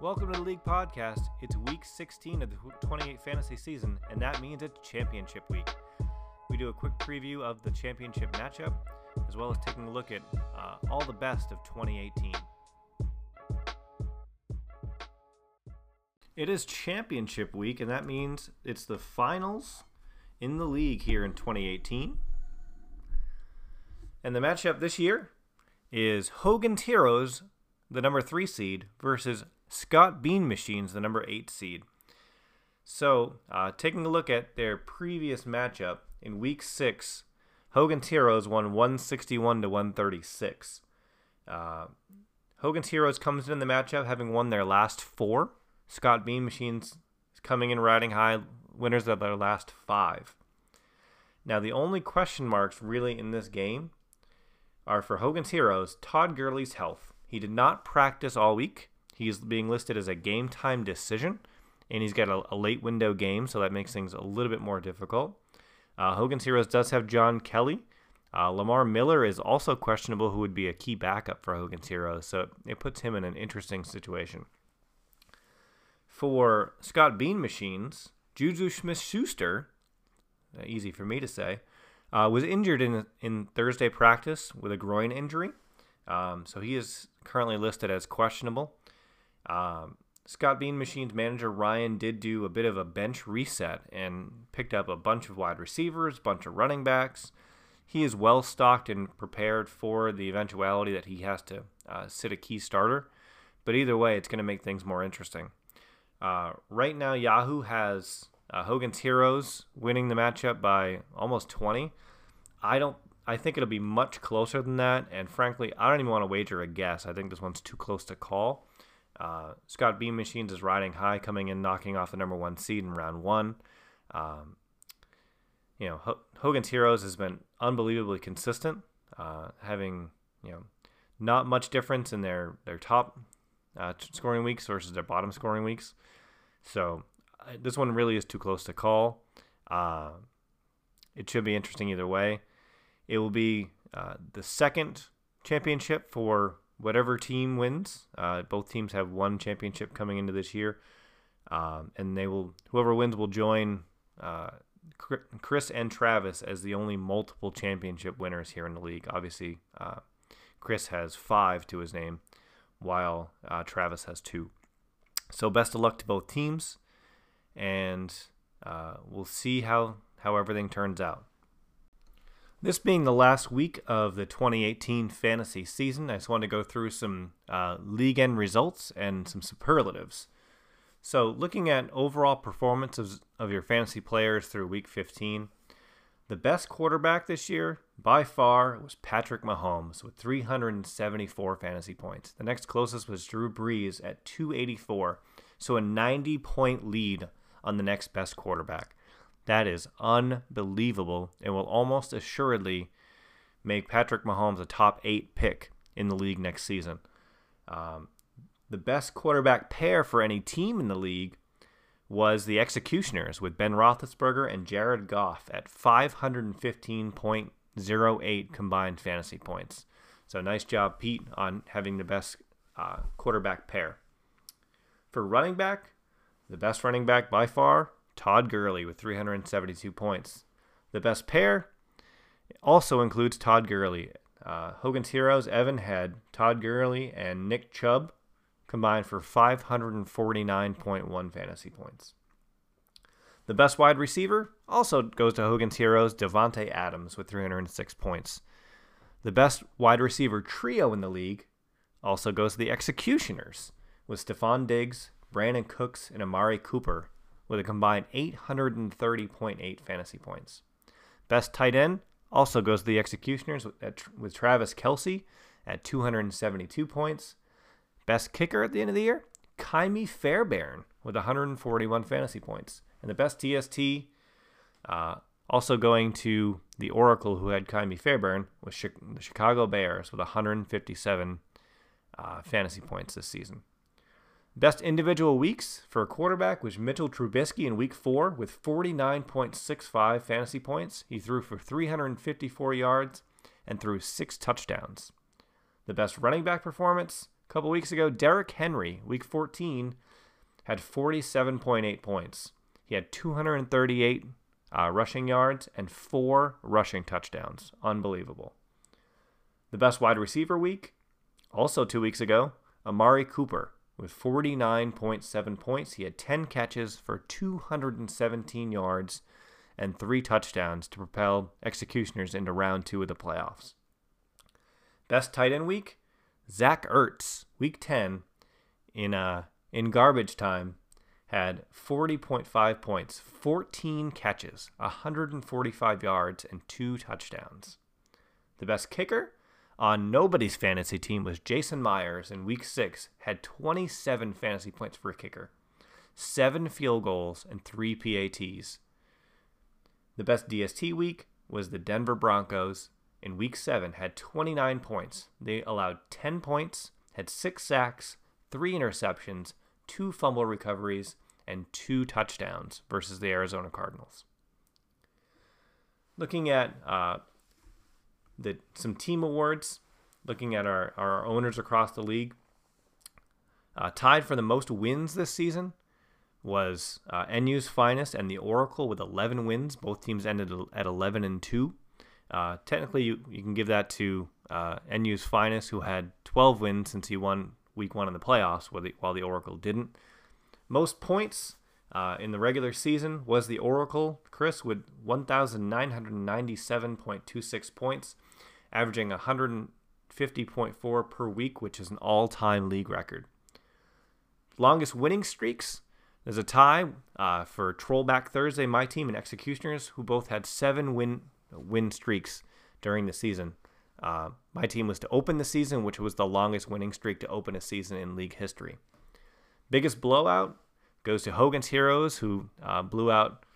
Welcome to the League Podcast. It's week 16 of the 28 fantasy season, and that means it's championship week. We do a quick preview of the championship matchup, as well as taking a look at uh, all the best of 2018. It is championship week, and that means it's the finals in the league here in 2018. And the matchup this year is Hogan's Heroes, the number three seed, versus Scott Bean Machines, the number eight seed. So, uh, taking a look at their previous matchup in week six, Hogan's Heroes won 161 to 136. Uh, Hogan's Heroes comes in the matchup having won their last four. Scott Bean Machines coming in riding high, winners of their last five. Now, the only question marks really in this game are for Hogan's Heroes, Todd Gurley's health. He did not practice all week. He's being listed as a game time decision, and he's got a, a late window game, so that makes things a little bit more difficult. Uh, Hogan's Heroes does have John Kelly. Uh, Lamar Miller is also questionable, who would be a key backup for Hogan's Heroes, so it puts him in an interesting situation. For Scott Bean Machines, Juju Smith Schuster, uh, easy for me to say, uh, was injured in in Thursday practice with a groin injury. Um, so he is currently listed as questionable. Um, Scott Bean Machine's manager Ryan did do a bit of a bench reset and picked up a bunch of wide receivers, a bunch of running backs. He is well stocked and prepared for the eventuality that he has to uh, sit a key starter. But either way, it's going to make things more interesting. Uh, right now, Yahoo has uh, Hogan's Heroes winning the matchup by almost 20. I don't. I think it'll be much closer than that, and frankly, I don't even want to wager a guess. I think this one's too close to call. Uh, Scott Bean Machines is riding high, coming in, knocking off the number one seed in round one. Um, you know, H- Hogan's Heroes has been unbelievably consistent, uh, having you know not much difference in their their top uh, scoring weeks versus their bottom scoring weeks. So this one really is too close to call. Uh, it should be interesting either way. It will be uh, the second championship for whatever team wins. Uh, both teams have one championship coming into this year, um, and they will whoever wins will join uh, Chris and Travis as the only multiple championship winners here in the league. Obviously, uh, Chris has five to his name, while uh, Travis has two. So best of luck to both teams and uh, we'll see how how everything turns out. This being the last week of the 2018 fantasy season, I just wanted to go through some uh, league end results and some superlatives. So, looking at overall performance of, of your fantasy players through week 15, the best quarterback this year by far was Patrick Mahomes with 374 fantasy points. The next closest was Drew Brees at 284, so a 90 point lead on the next best quarterback. That is unbelievable and will almost assuredly make Patrick Mahomes a top eight pick in the league next season. Um, the best quarterback pair for any team in the league was the Executioners with Ben Roethlisberger and Jared Goff at 515.08 combined fantasy points. So nice job, Pete, on having the best uh, quarterback pair. For running back, the best running back by far, Todd Gurley with 372 points. The best pair also includes Todd Gurley. Uh, Hogan's Heroes, Evan Head, Todd Gurley and Nick Chubb combined for 549.1 fantasy points. The best wide receiver also goes to Hogan's Heroes, Davante Adams with 306 points. The best wide receiver trio in the league also goes to the Executioners with Stefon Diggs, Brandin Cooks, and Amari Cooper with a combined 830.8 fantasy points. Best tight end also goes to the Executioners with, with Travis Kelce at 272 points. Best kicker at the end of the year, Ka'imi Fairbairn with 141 fantasy points. And the best DST uh, also going to the Oracle who had Ka'imi Fairbairn was the Chicago Bears with 157 uh, fantasy points this season. Best individual weeks for a quarterback was Mitchell Trubisky in week four with 49.65 fantasy points. He threw for 354 yards and threw six touchdowns. The best running back performance A couple weeks ago, Derrick Henry, week 14, had 47.8 points. He had 238 uh, rushing yards and four rushing touchdowns. Unbelievable. The best wide receiver week, also two weeks ago, Amari Cooper with 49.7 points. He had 10 catches for 217 yards and three touchdowns to propel Executioners into round two of the playoffs. Best tight end week, Zach Ertz, week 10, in uh, in garbage time, had 40.5 points, 14 catches, 145 yards, and two touchdowns. The best kicker on nobody's fantasy team was Jason Myers in week six, had 27 fantasy points for a kicker, seven field goals, and three PATs. The best DST week was the Denver Broncos in week seven, had 29 points. They allowed 10 points, had six sacks, three interceptions, two fumble recoveries, and two touchdowns versus the Arizona Cardinals. Looking at uh, the some team awards, looking at our, our owners across the league, uh, tied for the most wins this season was uh, NU's finest and the Oracle with 11 wins. Both teams ended at 11 and 2. Uh, technically, you, you can give that to uh, NU's finest, who had 12 wins since he won week one in the playoffs, while the, while the Oracle didn't. Most points uh, in the regular season was the Oracle, Chris, with 1,997.26 points, averaging 150.4 per week, which is an all time league record. Longest winning streaks there's a tie uh, for Trollback Thursday, my team, and Executioners, who both had seven win win streaks during the season. Uh, my team was to open the season, which was the longest winning streak to open a season in league history. Biggest blowout goes to Hogan's Heroes, who uh, blew out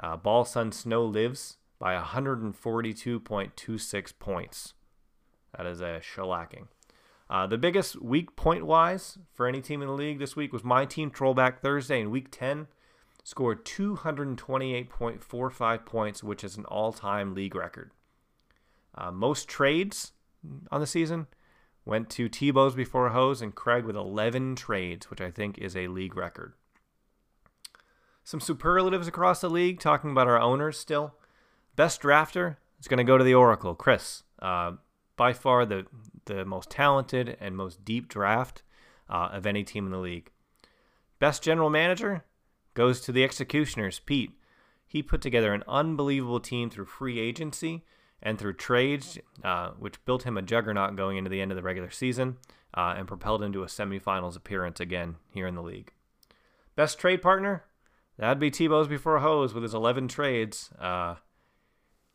uh, Ball Sun Snow Lives by 142.26 points. That is a shellacking. Uh, the biggest week point wise for any team in the league this week was my team, Trollback Thursday, in week 10, scored 228.45 points, which is an all time league record. Uh, most trades on the season went to Tebow's before Hose and Craig with 11 trades, which I think is a league record. Some superlatives across the league, talking about our owners still. Best drafter is going to go to the Oracle, Chris. Uh, by far the the most talented and most deep draft uh, of any team in the league. Best general manager goes to the Executioners, Pete. He put together an unbelievable team through free agency and through trades, uh, which built him a juggernaut going into the end of the regular season uh, and propelled him to a semifinals appearance again here in the league. Best trade partner? That'd be Tebow's before Hose with his 11 trades. Uh,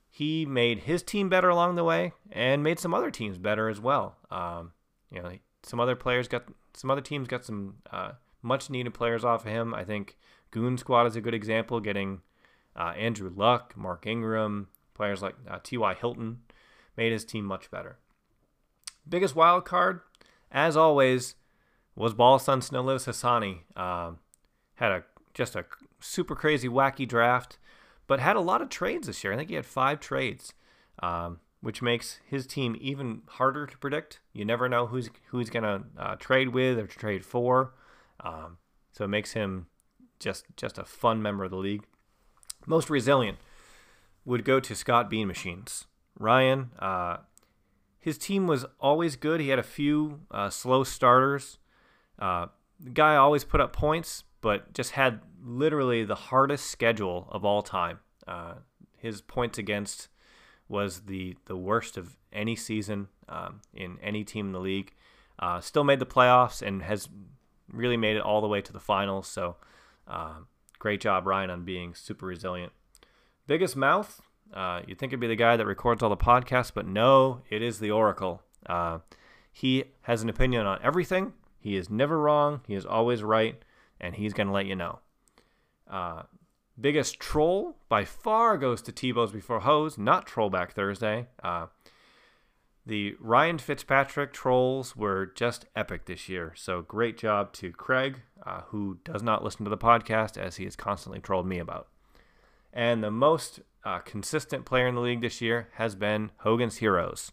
he made his team better along the way and made some other teams better as well. Um, you know, some other players got some other teams got some uh, much needed players off of him. I think Goon Squad is a good example, getting uh, Andrew Luck, Mark Ingram, players like uh, T.Y. Hilton made his team much better. Biggest wild card, as always, was Ball Sun Snowlives Hassani. Um, had a just a super crazy wacky draft but had a lot of trades this year. I think he had five trades, um, which makes his team even harder to predict. You never know who's who's going to uh, trade with or trade for, um, so it makes him just just a fun member of the league. Most resilient would go to Scott Bean Machines. Ryan, uh, his team was always good. He had a few uh, slow starters. Uh, the guy always put up points, but just had literally the hardest schedule of all time. Uh, his points against was the the worst of any season um, in any team in the league. Uh, still made the playoffs and has really made it all the way to the finals. So, uh, great job, Ryan, on being super resilient. Biggest mouth. Uh, you'd think it'd be the guy that records all the podcasts, but no, it is the Oracle. Uh, he has an opinion on everything. He is never wrong. He is always right, and he's going to let you know. Uh, biggest troll by far goes to Tebow's Before Hose, not Trollback Thursday. Uh, the Ryan Fitzpatrick trolls were just epic this year. So great job to Craig, uh, who does not listen to the podcast as he has constantly trolled me about. And the most uh, consistent player in the league this year has been Hogan's Heroes.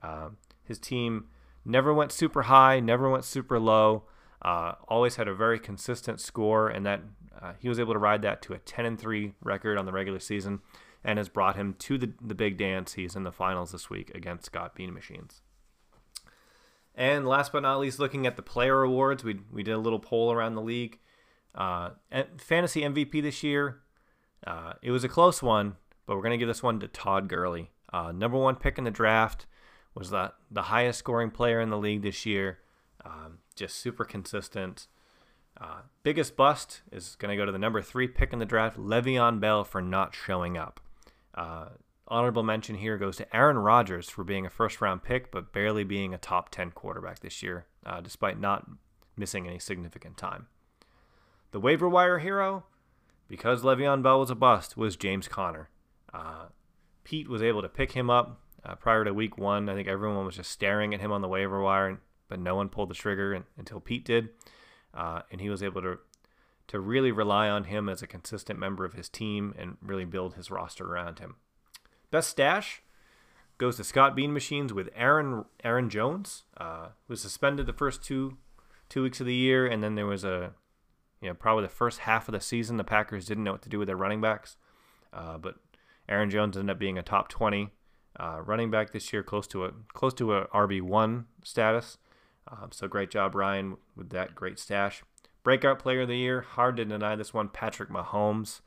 Uh, his team never went super high, never went super low. Uh, always had a very consistent score, and that uh, he was able to ride that to a 10 and 3 record on the regular season, and has brought him to the the big dance. He's in the finals this week against Scott Bean Machines. And last but not least, looking at the player awards, we we did a little poll around the league. Uh, fantasy MVP this year, uh, it was a close one, but we're gonna give this one to Todd Gurley, uh, number one pick in the draft was the, the highest scoring player in the league this year. Um, just super consistent. Uh, biggest bust is going to go to the number three pick in the draft, Le'Veon Bell, for not showing up. Uh, honorable mention here goes to Aaron Rodgers for being a first round pick, but barely being a top 10 quarterback this year, uh, despite not missing any significant time. The waiver wire hero, because Le'Veon Bell was a bust, was James Conner. Uh, Pete was able to pick him up uh, prior to week one. I think everyone was just staring at him on the waiver wire, but no one pulled the trigger until Pete did, uh, and he was able to to really rely on him as a consistent member of his team and really build his roster around him. Best stash goes to Scott Bean Machines with Aaron Aaron Jones, uh, who was suspended the first two two weeks of the year, and then there was a you know probably the first half of the season the Packers didn't know what to do with their running backs, uh, but Aaron Jones ended up being a top 20 uh, running back this year, close to a close to a RB one status. Um, so great job, Ryan, with that great stash. Breakout player of the year, hard to deny this one. Patrick Mahomes,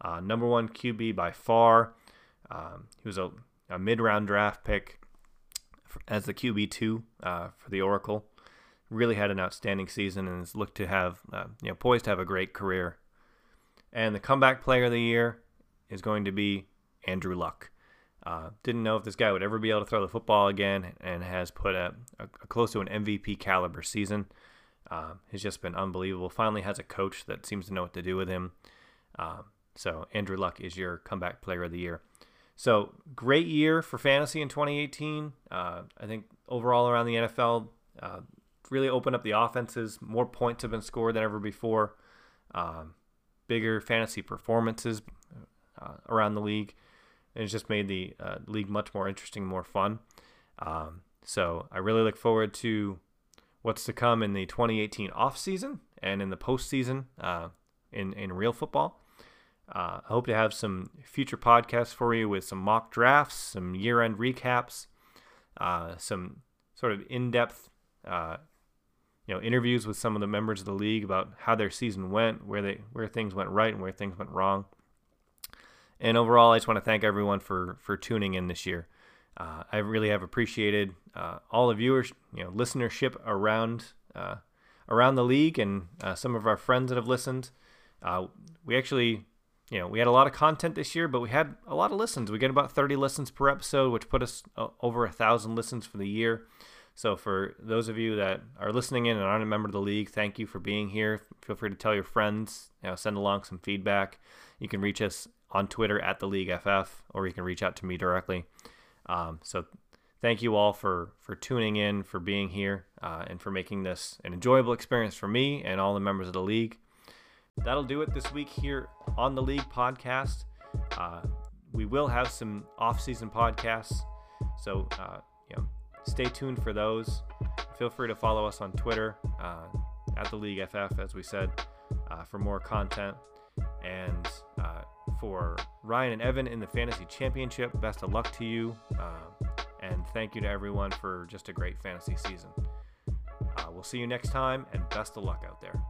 uh, number one QB by far. Um, he was a, a mid round draft pick as the QB two uh, for the Oracle. Really had an outstanding season and has looked to have uh, you know poised to have a great career. And the comeback player of the year is going to be Andrew Luck. Uh, didn't know if this guy would ever be able to throw the football again, and has put a, a, close to an MVP caliber season. Uh, has just been unbelievable. Finally has a coach that seems to know what to do with him. Uh, so Andrew Luck is your comeback player of the year. So great year for fantasy in 2018. Uh, I think overall around the NFL, uh, really opened up the offenses. More points have been scored than ever before. Um, bigger fantasy performances uh, around the league and it's just made the uh, league much more interesting, more fun. Um, so I really look forward to what's to come in the 2018 off season and in the postseason uh, in in real football. Uh, I hope to have some future podcasts for you with some mock drafts, some year-end recaps, uh, some sort of in-depth, uh, you know, interviews with some of the members of the league about how their season went, where they where things went right and where things went wrong. And overall, I just want to thank everyone for for tuning in this year. Uh, I really have appreciated uh, all the viewers, you know, listenership around uh, around the league, and uh, some of our friends that have listened. Uh, we actually, you know, we had a lot of content this year, but we had a lot of listens. We get about 30 listens per episode, which put us uh, over a thousand listens for the year. So for those of you that are listening in and aren't a member of the league, thank you for being here. Feel free to tell your friends, you know, send along some feedback. You can reach us on Twitter at the League FF, or you can reach out to me directly. Um, so thank you all for for tuning in, for being here, uh, and for making this an enjoyable experience for me and all the members of the league. That'll do it this week here on the League podcast. Uh, we will have some off-season podcasts, so uh, you know, stay tuned for those. Feel free to follow us on Twitter uh, at the League FF, as we said, uh, for more content and for Ryan and Evan in the fantasy championship. Best of luck to you. Uh, and thank you to everyone for just a great fantasy season. Uh, we'll see you next time, and best of luck out there.